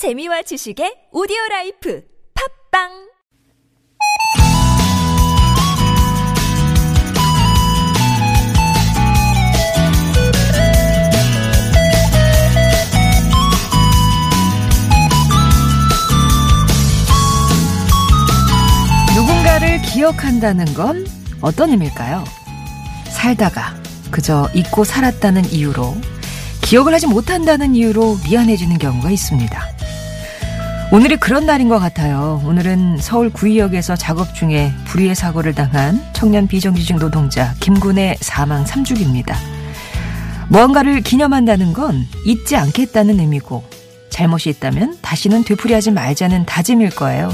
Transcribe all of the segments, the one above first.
재미와 지식의 오디오 라이프 팝빵 누군가를 기억한다는 건 어떤 의미일까요? 살다가 그저 잊고 살았다는 이유로 기억을 하지 못한다는 이유로 미안해지는 경우가 있습니다. 오늘이 그런 날인 것 같아요. 오늘은 서울 구의역에서 작업 중에 불의의 사고를 당한 청년 비정규직 노동자 김군의 사망 3주기입니다. 무언가를 기념한다는 건 잊지 않겠다는 의미고 잘못이 있다면 다시는 되풀이하지 말자는 다짐일 거예요.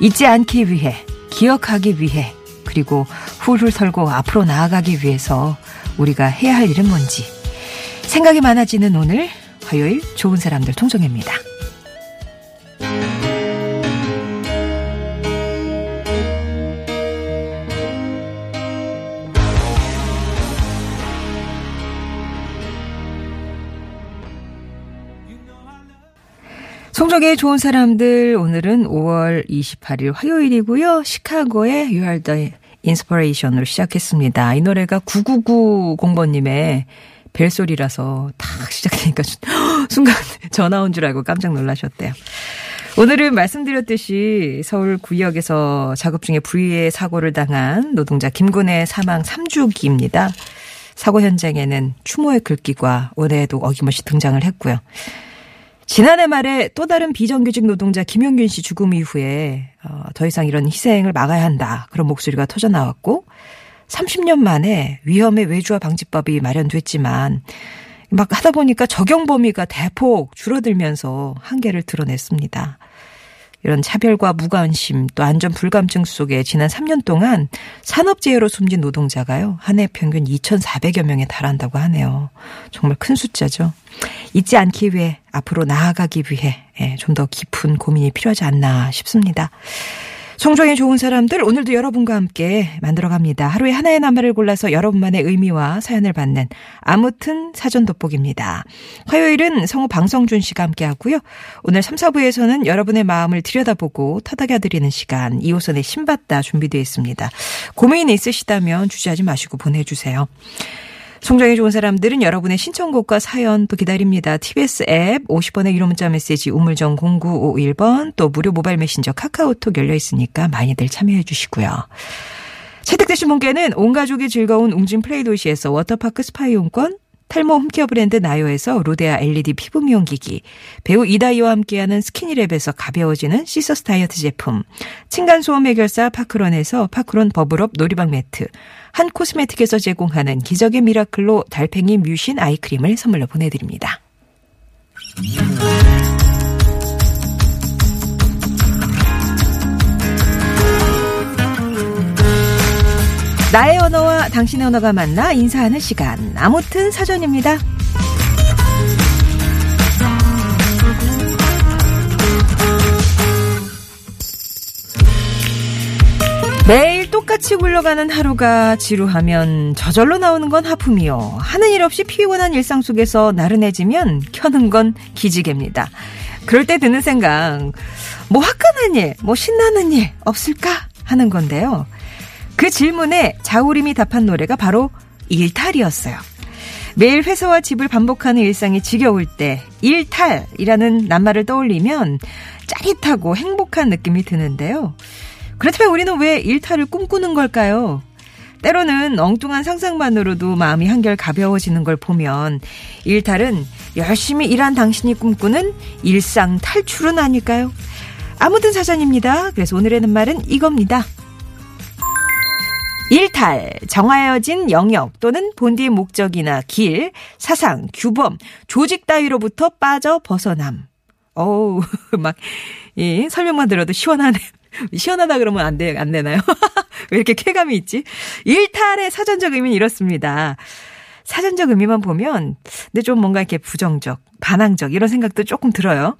잊지 않기 위해, 기억하기 위해, 그리고 훌훌 털고 앞으로 나아가기 위해서 우리가 해야 할 일은 뭔지 생각이 많아지는 오늘 화요일 좋은 사람들 통정입니다. 송정의 좋은 사람들 오늘은 5월 28일 화요일이고요. 시카고의 the Inspiration으로 시작했습니다. 이 노래가 9990번님의 벨소리라서 탁 시작되니까 순간 전화 온 줄 알고 깜짝 놀라셨대요. 오늘은 말씀드렸듯이 서울 구역에서 작업 중에 불의의 사고를 당한 노동자 김군의 사망 3주기입니다. 사고 현장에는 추모의 글귀가 올해에도 어김없이 등장을 했고요. 지난해 말에 또 다른 비정규직 노동자 김용균 씨 죽음 이후에 어, 더 이상 이런 희생을 막아야 한다. 그런 목소리가 터져 나왔고 30년 만에 위험의 외주화 방지법이 마련됐지만 막 하다 보니까 적용 범위가 대폭 줄어들면서 한계를 드러냈습니다. 이런 차별과 무관심 또 안전 불감증 속에 지난 3년 동안 산업재해로 숨진 노동자가요. 한 해 평균 2,400여 명에 달한다고 하네요. 정말 큰 숫자죠. 잊지 않기 위해 앞으로 나아가기 위해 예, 좀더 깊은 고민이 필요하지 않나 싶습니다. 성종의 좋은 사람들 오늘도 여러분과 함께 만들어갑니다. 하루에 하나의 낱말을 골라서 여러분만의 의미와 사연을 받는 아무튼 사전 돋보기입니다. 화요일은 성우 방성준 씨가 함께하고요. 오늘 3, 4부에서는 여러분의 마음을 들여다보고 터닥여드리는 시간 이호선의 신받다 준비되어 있습니다. 고민 있으시다면 주저하지 마시고 보내주세요. 송정이 좋은 사람들은 여러분의 신청곡과 사연 또 기다립니다. TBS 앱 50번의 유료 문자 메시지 우물정 0951번 또 무료 모바일 메신저 카카오톡 열려 있으니까 많이들 참여해 주시고요. 채택되신 분께는 온 가족이 즐거운 웅진 플레이 도시에서 워터파크 스파 이용권 탈모 홈케어 브랜드 나요에서 로데아 LED 피부 미용 기기, 배우 이다해와 함께하는 스키니랩에서 가벼워지는 시서스 다이어트 제품, 층간소음 해결사 파크론에서 파크론 버블업 놀이방 매트, 한 코스메틱에서 제공하는 기적의 미라클로 달팽이 뮤신 아이크림을 선물로 보내드립니다. 나의 언어와 당신의 언어가 만나 인사하는 시간. 아무튼 사전입니다. 매일 똑같이 굴러가는 하루가 지루하면 저절로 나오는 건 하품이요. 하는 일 없이 피곤한 일상 속에서 나른해지면 켜는 건 기지개입니다. 그럴 때 드는 생각, 뭐 화끈한 일, 뭐 신나는 일 없을까 하는 건데요. 그 질문에 자우림이 답한 노래가 바로 일탈이었어요. 매일 회사와 집을 반복하는 일상이 지겨울 때 일탈이라는 낱말을 떠올리면 짜릿하고 행복한 느낌이 드는데요. 그렇다면 우리는 왜 일탈을 꿈꾸는 걸까요? 때로는 엉뚱한 상상만으로도 마음이 한결 가벼워지는 걸 보면 일탈은 열심히 일한 당신이 꿈꾸는 일상 탈출은 아닐까요? 아무튼 사전입니다. 그래서 오늘의 말은 이겁니다. 일탈, 정하여진 영역 또는 본디의 목적이나 길, 사상, 규범, 조직 따위로부터 빠져 벗어남. 어우, 막, 이 설명만 들어도 시원하네. 시원하다 그러면 안 돼, 안 되나요? 왜 이렇게 쾌감이 있지? 일탈의 사전적 의미는 이렇습니다. 사전적 의미만 보면, 근데 좀 뭔가 이렇게 부정적, 반항적, 이런 생각도 조금 들어요.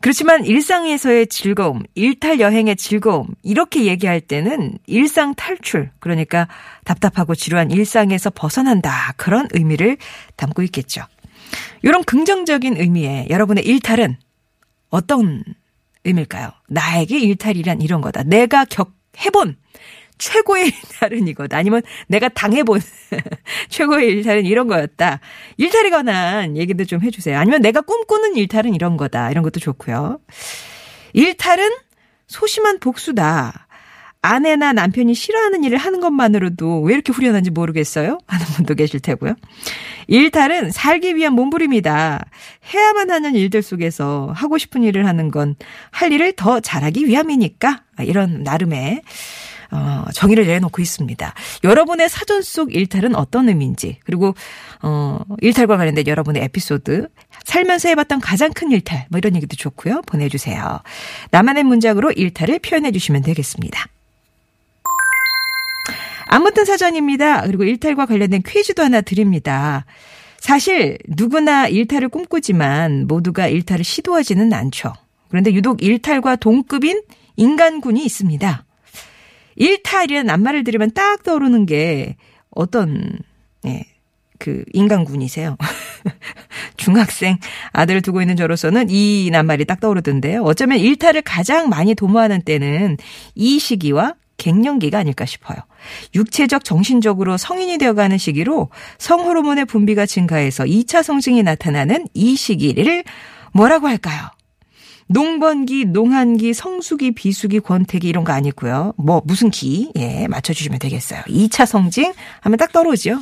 그렇지만 일상에서의 즐거움, 일탈 여행의 즐거움, 이렇게 얘기할 때는 일상 탈출, 그러니까 답답하고 지루한 일상에서 벗어난다. 그런 의미를 담고 있겠죠. 이런 긍정적인 의미의 여러분의 일탈은 어떤 의미일까요? 나에게 일탈이란 이런 거다. 내가 겪, 해본 최고의 일탈은 이거다. 아니면 내가 당해본 최고의 일탈은 이런 거였다. 일탈에 관한 얘기도 좀 해주세요. 아니면 내가 꿈꾸는 일탈은 이런 거다. 이런 것도 좋고요. 일탈은 소심한 복수다. 아내나 남편이 싫어하는 일을 하는 것만으로도 왜 이렇게 후련한지 모르겠어요? 하는 분도 계실 테고요. 일탈은 살기 위한 몸부림이다. 해야만 하는 일들 속에서 하고 싶은 일을 하는 건 할 일을 더 잘하기 위함이니까. 이런 나름의 어, 정의를 내놓고 있습니다. 여러분의 사전 속 일탈은 어떤 의미인지 그리고 어, 일탈과 관련된 여러분의 에피소드 살면서 해봤던 가장 큰 일탈 뭐 이런 얘기도 좋고요. 보내주세요. 나만의 문장으로 일탈을 표현해 주시면 되겠습니다. 아무튼 사전입니다. 그리고 일탈과 관련된 퀴즈도 하나 드립니다. 사실 누구나 일탈을 꿈꾸지만 모두가 일탈을 시도하지는 않죠. 그런데 유독 일탈과 동급인 인간군이 있습니다. 일탈이라는 낱말을 들으면 딱 떠오르는 게 어떤 예, 그 인간군이세요. 중학생 아들을 두고 있는 저로서는 이 낱말이 딱 떠오르던데요. 어쩌면 일탈을 가장 많이 도모하는 때는 이 시기와 갱년기가 아닐까 싶어요. 육체적, 정신적으로 성인이 되어가는 시기로 성호르몬의 분비가 증가해서 2차 성징이 나타나는 이 시기를 뭐라고 할까요? 농번기, 농한기, 성수기, 비수기, 권태기 이런 거 아니고요. 뭐 무슨 기? 예, 맞춰 주시면 되겠어요. 2차 성징 하면 딱 떨어지죠.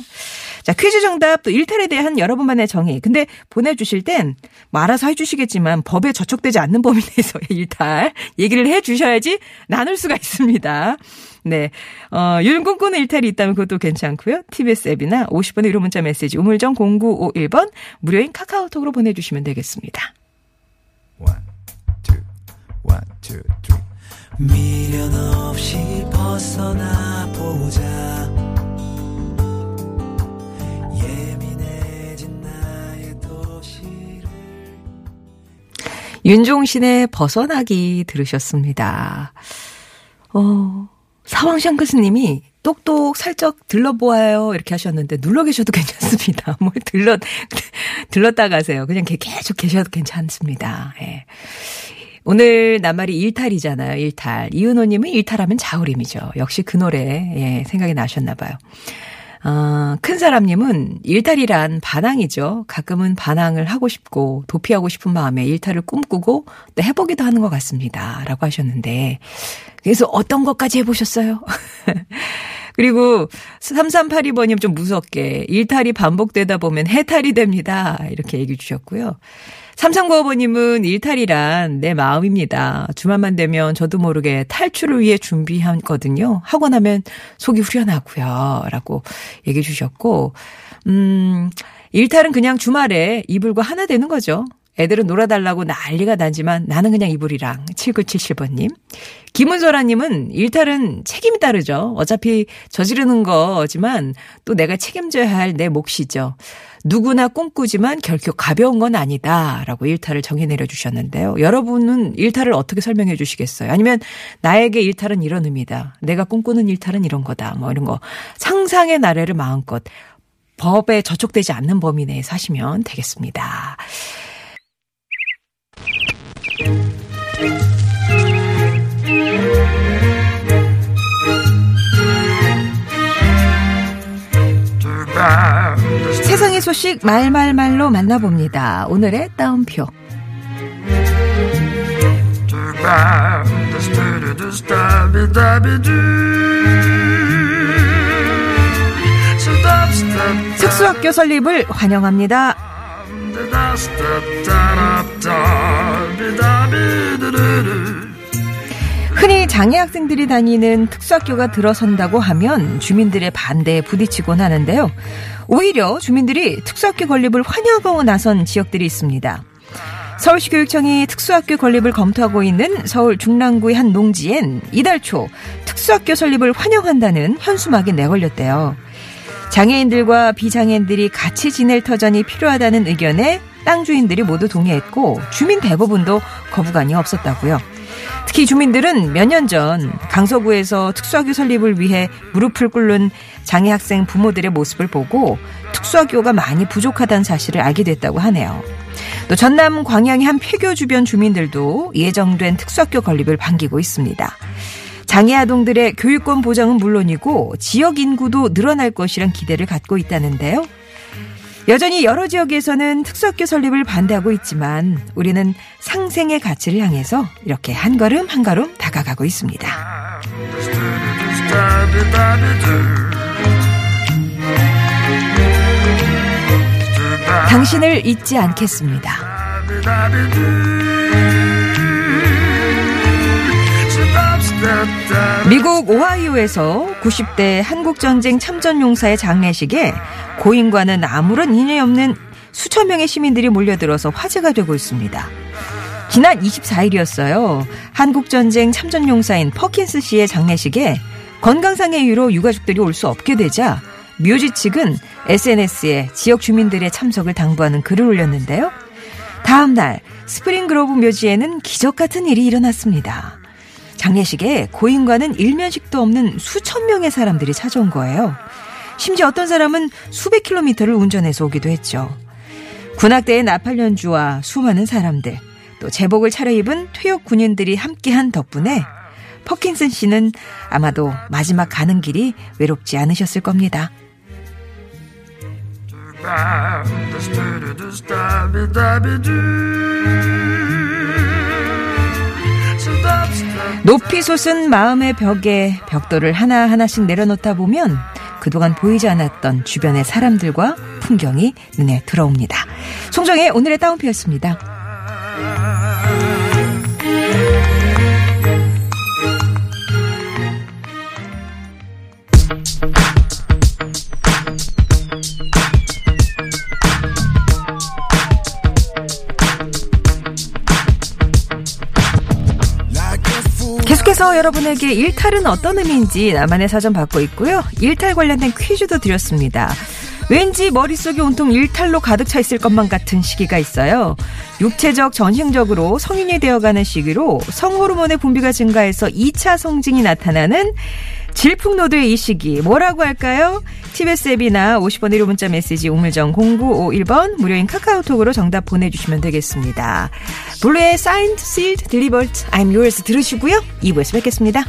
자, 퀴즈 정답 또 일탈에 대한 여러분만의 정의. 근데 보내 주실 땐 뭐 알아서 해 주시겠지만 법에 저촉되지 않는 범위 내에서의 일탈 얘기를 해 주셔야지 나눌 수가 있습니다. 네. 어, 윤꿈꾸는 일탈이 있다면 그것도 괜찮고요. TBS 앱이나 50번의 1호 문자 메시지 우물정 0951번 무료인 카카오톡으로 보내주시면 되겠습니다. Two, three. 미련 없이 벗어나 보자. 예민해진 나의 도시를. 윤종신의 벗어나기 들으셨습니다. 어, 사왕샹크스님이 똑똑 살짝 들러보아요. 이렇게 하셨는데, 눌러 계셔도 괜찮습니다. 뭐, 들러, 들렀다 가세요. 그냥 계속 계셔도 괜찮습니다. 예. 오늘 낱말이 일탈이잖아요. 일탈. 이은호님은 일탈하면 자우림이죠. 역시 그 노래 예, 생각이 나셨나 봐요. 어, 큰 사람님은 일탈이란 반항이죠. 가끔은 반항을 하고 싶고 도피하고 싶은 마음에 일탈을 꿈꾸고 또 해보기도 하는 것 같습니다. 라고 하셨는데 그래서 어떤 것까지 해보셨어요? 그리고 3382번님 좀 무섭게 일탈이 반복되다 보면 해탈이 됩니다. 이렇게 얘기 주셨고요. 삼성구호버님은 일탈이란 내 마음입니다. 주말만 되면 저도 모르게 탈출을 위해 준비하거든요. 하고 나면 속이 후련하고요. 라고 얘기해 주셨고, 음, 일탈은 그냥 주말에 이불과 하나 되는 거죠. 애들은 놀아달라고 난리가 나지만 나는 그냥 이불이랑 7977번님. 김은솔아님은 일탈은 책임이 따르죠. 어차피 저지르는 거지만 또 내가 책임져야 할 내 몫이죠. 누구나 꿈꾸지만 결코 가벼운 건 아니다. 라고 일탈을 정해 내려 주셨는데요. 여러분은 일탈을 어떻게 설명해 주시겠어요? 아니면 나에게 일탈은 이런 의미다. 내가 꿈꾸는 일탈은 이런 거다. 뭐 이런 거. 상상의 나래를 마음껏 법에 저촉되지 않는 범위 내에서 하시면 되겠습니다. 소식 말말말로 만나봅니다. 오늘의 따옴표. 특수학교 설립을 환영합니다. 흔히 장애 학생들이 다니는 특수학교가 들어선다고 하면 주민들의 반대에 부딪히곤 하는데요. 오히려 주민들이 특수학교 건립을 환영하고 나선 지역들이 있습니다. 서울시 교육청이 특수학교 건립을 검토하고 있는 서울 중랑구의 한 농지엔 이달 초 특수학교 설립을 환영한다는 현수막이 내걸렸대요. 장애인들과 비장애인들이 같이 지낼 터전이 필요하다는 의견에 땅 주인들이 모두 동의했고 주민 대부분도 거부감이 없었다고요. 특히 주민들은 몇 년 전 강서구에서 특수학교 설립을 위해 무릎을 꿇는 장애 학생 부모들의 모습을 보고 특수학교가 많이 부족하다는 사실을 알게 됐다고 하네요. 또 전남 광양의 한 폐교 주변 주민들도 예정된 특수학교 건립을 반기고 있습니다. 장애 아동들의 교육권 보장은 물론이고 지역 인구도 늘어날 것이란 기대를 갖고 있다는데요. 여전히 여러 지역에서는 특수학교 설립을 반대하고 있지만 우리는 상생의 가치를 향해서 이렇게 한 걸음 한 걸음 다가가고 있습니다. 당신을 잊지 않겠습니다. 오하이오에서 90대 한국전쟁 참전용사의 장례식에 고인과는 아무런 인연이 없는 수천 명의 시민들이 몰려들어서 화제가 되고 있습니다. 지난 24일이었어요. 한국전쟁 참전용사인 퍼킨스 씨의 장례식에 건강상의 이유로 유가족들이 올 수 없게 되자 묘지 측은 SNS에 지역 주민들의 참석을 당부하는 글을 올렸는데요. 다음 날 스프링그로브 묘지에는 기적 같은 일이 일어났습니다. 장례식에 고인과는 일면식도 없는 수천 명의 사람들이 찾아온 거예요. 심지어 어떤 사람은 수백 킬로미터를 운전해서 오기도 했죠. 군악대의 나팔 연주와 수많은 사람들, 또 제복을 차려입은 퇴역 군인들이 함께한 덕분에 퍼킨슨 씨는 아마도 마지막 가는 길이 외롭지 않으셨을 겁니다. 높이 솟은 마음의 벽에 벽돌을 하나하나씩 내려놓다 보면 그동안 보이지 않았던 주변의 사람들과 풍경이 눈에 들어옵니다. 송정의 오늘의 따옴표였습니다. 여러분에게 일탈은 어떤 의미인지 나만의 사전 받고 있고요. 일탈 관련된 퀴즈도 드렸습니다. 왠지 머릿속이 온통 일탈로 가득 차 있을 것만 같은 시기가 있어요. 육체적, 전형적으로 성인이 되어가는 시기로 성호르몬의 분비가 증가해서 2차 성징이 나타나는 질풍노도의 이 시기 뭐라고 할까요? TBS 앱이나 50번 1호 문자 메시지 우물정 0951번 무료인 카카오톡으로 정답 보내주시면 되겠습니다. 블루의 Signed, Sealed, Delivered, I'm Yours 들으시고요. 2부에서 뵙겠습니다.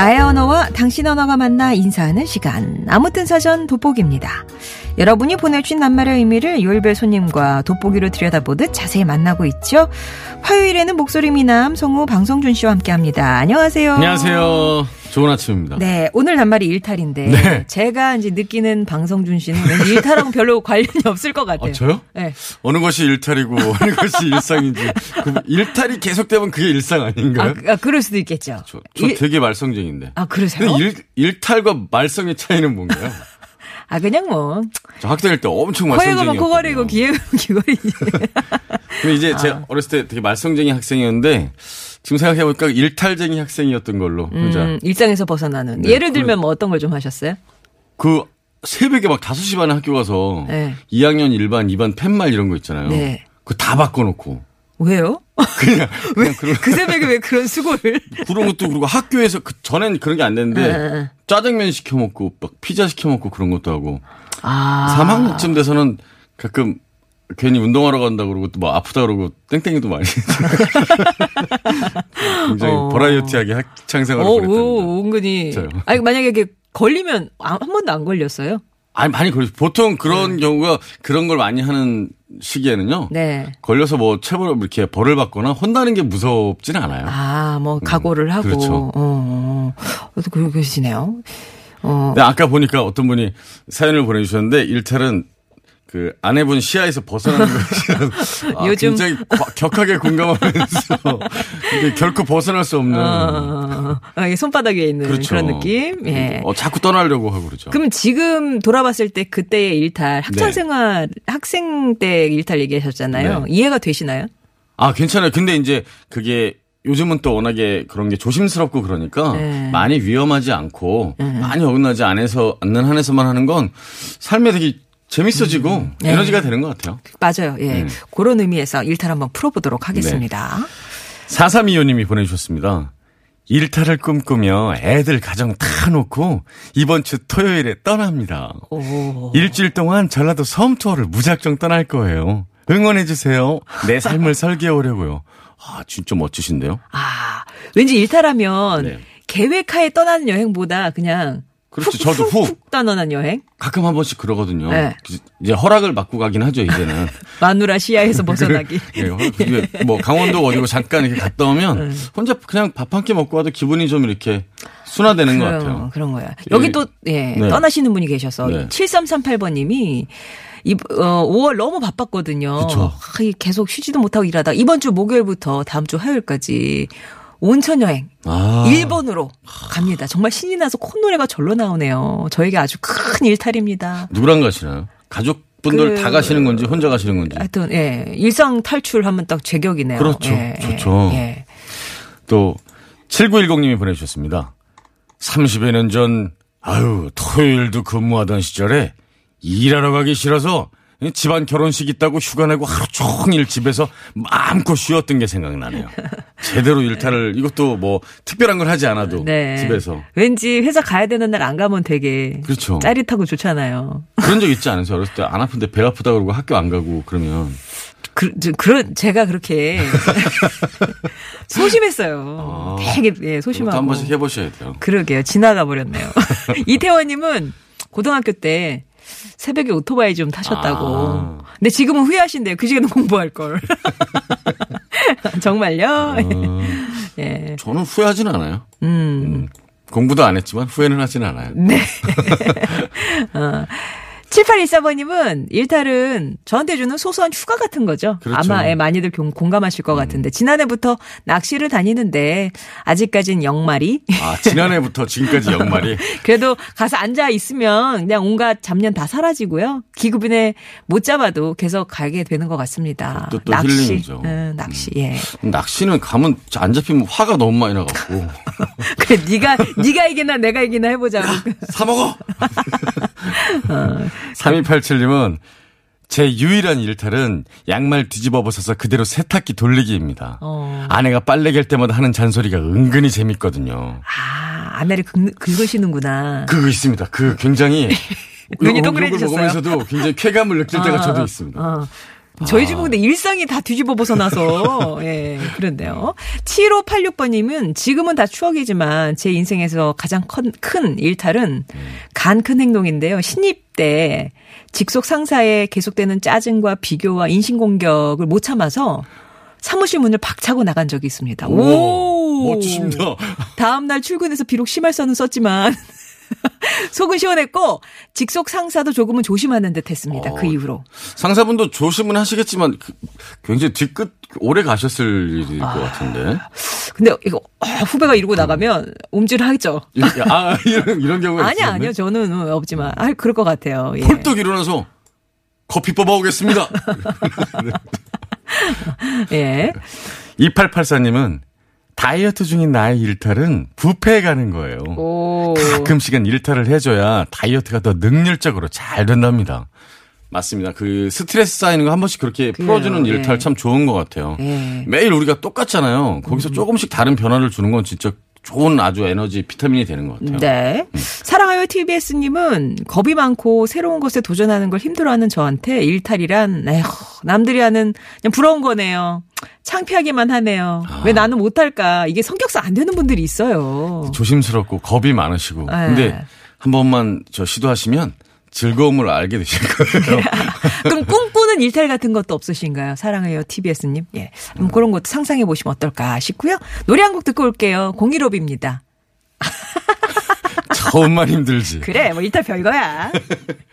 나의 언어와 당신 언어가 만나 인사하는 시간. 아무튼 사전 돋보기입니다. 여러분이 보내주신 낱말의 의미를 요일별 손님과 돋보기로 들여다보듯 자세히 만나고 있죠. 화요일에는 목소리 미남 성우 방성준 씨와 함께합니다. 안녕하세요. 안녕하세요. 좋은 아침입니다. 네, 오늘 낱말이 일탈인데 네. 제가 이제 느끼는 방성준 씨는 일탈하고 별로 관련이 없을 것 같아요. 아, 저요? 네. 어느 것이 일탈이고 어느 것이 일상인지 그 일탈이 계속되면 그게 일상 아, 아닌가요? 그- 아, 그럴 수도 있겠죠. 저, 저 일- 되게 말썽쟁인데. 아, 그러세요? 일, 일탈과 말썽의 차이는 뭔가요? 아, 그냥 뭐 저 학생일 때 엄청 코에 말썽쟁이였거든요. 가면 코걸이고 기에 가면 귀걸이지. 근데 이제 제가 어렸을 때 되게 말썽쟁이 학생이었는데 지금 생각해보니까 일탈쟁이 학생이었던 걸로. 그러자 음, 일상에서 벗어나는. 네, 예를 들면 그- 뭐 어떤 걸 좀 하셨어요? 그 새벽에 막 5시 반에 학교 가서 네. 2학년 1반, 2반 팻말 이런 거 있잖아요. 네. 그거 다 바꿔놓고. 왜요? 그냥, 그냥 그런, 그 새벽에 왜 그런 수고를? 그런 것도 그리고 학교에서 그 전엔 그런 게 안 됐는데 네. 짜장면 시켜 먹고 막 피자 시켜 먹고 그런 것도 하고 아. 3학년쯤 돼서는 가끔 괜히 운동하러 간다 그러고 또 뭐 아프다 그러고 땡땡이도 많이 굉장히 어. 버라이어티하게 학창 생활을 어, 보냈답니다. 오, 은근히. 저요. 아니, 만약에 이게 걸리면 아, 한 번도 안 걸렸어요? 아니 많이 걸려 보통 그런 경우가 그런 걸 많이 하는 시기에는요. 네. 걸려서 뭐 체벌 이렇게 벌을 받거나 혼나는 게 무섭진 않아요. 아, 뭐, 각오를 하고. 그렇죠. 어, 어. 그러시네요. 어. 근데 아까 보니까 어떤 분이 사연을 보내주셨는데 일탈은 그 아내분 시야에서 벗어나는 것이 아, 요즘- 굉장히 과- 격하게 공감하면서 결코 벗어날 수 없는 어, 어, 손바닥 위에 있는 그 그렇죠. 런 느낌? 예. 어, 자꾸 떠나려고 하고 그러죠. 그럼 지금 돌아봤을 때 그때의 일탈, 학창 네. 생활, 학생 때 일탈 얘기하셨잖아요. 네. 이해가 되시나요? 아 괜찮아요. 근데 이제 그게 요즘은 또 워낙에 그런 게 조심스럽고 그러니까 네. 많이 위험하지 않고 많이 어긋나지 않아서 않는 한에서만 하는 건 삶에 되게 재밌어지고 네. 에너지가 되는 것 같아요. 맞아요. 예. 음. 그런 의미에서 일탈 한번 풀어보도록 하겠습니다. 네. 4325님이 보내주셨습니다. 일탈을 꿈꾸며 애들 가정 다 놓고 이번 주 토요일에 떠납니다. 오. 일주일 동안 전라도 섬 투어를 무작정 떠날 거예요. 응원해주세요. 내 삶을 설계해오려고요. 아, 진짜 멋지신데요? 아, 왠지 일탈하면 네. 계획하에 떠나는 여행보다 그냥 그렇죠. 훅, 저도 훅, 훅. 훅 떠나는 여행? 가끔 한 번씩 그러거든요. 네. 이제 허락을 받고 가긴 하죠, 이제는. 마누라 시야에서 벗어나기. 그게 뭐 강원도 어디고 잠깐 이렇게 갔다 오면 혼자 그냥 밥 한 끼 먹고 와도 기분이 좀 이렇게 순화되는 것 그런, 같아요. 그런 거야. 여기 예. 또, 예, 네. 떠나시는 분이 계셔서, 네. 7338번 님이, 이, 어, 5월 너무 바빴거든요. 그쵸. 아, 이 계속 쉬지도 못하고 일하다 이번 주 목요일부터 다음 주 화요일까지 온천 여행 아. 일본으로 갑니다. 정말 신이 나서 콧노래가 절로 나오네요. 저에게 아주 큰 일탈입니다. 누구랑 가시나요? 가족 분들 그- 다 가시는 건지 혼자 가시는 건지. 하여튼 예 일상 탈출하면 딱 제격이네요. 그렇죠. 예, 예, 좋죠. 예. 또 7910님이 보내주셨습니다. 30여 년 전 아유 토요일도 근무하던 시절에 일하러 가기 싫어서 집안 결혼식 있다고 휴가 내고 하루 종일 집에서 마음껏 쉬었던 게 생각나네요. 제대로 일탈을 이것도 뭐 특별한 걸 하지 않아도 네. 집에서 왠지 회사 가야 되는 날 안 가면 되게 그렇죠. 짜릿하고 좋잖아요. 그런 적 있지 않으세요? 어렸을 때 안 아픈데 배 아프다 그러고 학교 안 가고 그러면 그, 저, 그런 제가 그렇게 소심했어요. 아. 되게 예, 소심하고. 한 번씩 해보셔야 돼요. 그러게요. 지나가 버렸네요. 이태원님은 고등학교 때 새벽에 오토바이 좀 타셨다고. 아. 근데 지금은 후회하신대요. 그 시간에 공부할 걸. 정말요? 어, 예. 저는 후회하진 않아요. 음. 음, 공부도 안 했지만 후회는 하진 않아요. 네. 어. 7814번님은 일탈은 저한테 주는 소소한 휴가 같은 거죠. 그렇죠. 아마 예, 많이들 공- 공감하실 것 같은데 지난해부터 낚시를 다니는데 아직까진 영말이 아 지난해부터 지금까지 연말이 그래도 가서 앉아 있으면 그냥 온갖 잡년 다 사라지고요. 기급인에 못 잡아도 계속 가게 되는 것 같습니다. 그것도 또 낚시, 힐링이죠. 응, 낚시. 예. 낚시는 가면 안 잡히면 화가 너무 많이 나갖고 그래, 네가 네가 이기나 내가 이기나 해보자고. 사 먹어. 3287님은 제 유일한 일탈은 양말 뒤집어 벗어서 그대로 세탁기 돌리기입니다. 어. 아내가 빨래 갤 때마다 하는 잔소리가 은근히 재밌거든요. 아, 아내를 긁, 긁으시는구나. 그거 있습니다. 그 굉장히 눈이 동그래지셨어요? 먹으면서도 굉장히 쾌감을 느낄 때가 아, 저도 있습니다. 어. 저희 집은 근데 일상이 다 뒤집어 벗어나서, 예, 그런데요. 7586번님은 지금은 다 추억이지만 제 인생에서 가장 큰, 큰 일탈은 간 큰 행동인데요. 신입 때 직속 상사의 계속되는 짜증과 비교와 인신공격을 못 참아서 사무실 문을 박차고 나간 적이 있습니다. 오! 멋지십니다. 다음날 출근해서 비록 심할서는 썼지만 속은 시원했고 직속 상사도 조금은 조심하는 듯 했습니다. 어. 그 이후로. 상사분도 조심은 하시겠지만 그- 굉장히 뒤끝 오래 가셨을 일일 아. 것 같은데. 근데 이거 아, 후배가 이러고 나가면 움찔 하죠. 이렇게, 아 이런 이런 경우가 아니요, 있었네. 아니요. 저는 없지만 아, 그럴 것 같아요. 예. 펄떡 일어나서 커피 뽑아오겠습니다. 예. 2884님은 다이어트 중인 나의 일탈은 뷔페에 가는 거예요. 오. 가끔씩은 일탈을 해줘야 다이어트가 더 능률적으로 잘 된답니다. 맞습니다. 그 스트레스 쌓이는 거 한 번씩 그렇게 그래요. 풀어주는 예. 일탈 참 좋은 것 같아요. 예. 매일 우리가 똑같잖아요. 거기서 조금씩 다른 변화를 주는 건 진짜 좋은 아주 에너지 비타민이 되는 것 같아요. 네. 사랑하여 TBS님은 겁이 많고 새로운 것에 도전하는 걸 힘들어하는 저한테 일탈이란, 에휴, 남들이 하는 그냥 부러운 거네요. 창피하기만 하네요. 아. 왜 나는 못할까? 이게 성격상 안 되는 분들이 있어요. 조심스럽고 겁이 많으시고. 네. 근데 한 번만 저 시도하시면 즐거움을 알게 되실 거예요. 그럼 꿈꾸는 일탈 같은 것도 없으신가요? 사랑해요 TBS님. 예. 그럼 그런 것도 상상해 보시면 어떨까 싶고요. 노래 한 곡 듣고 올게요. 015입니다. 처음만 힘들지. 그래, 뭐 일탈 별거야.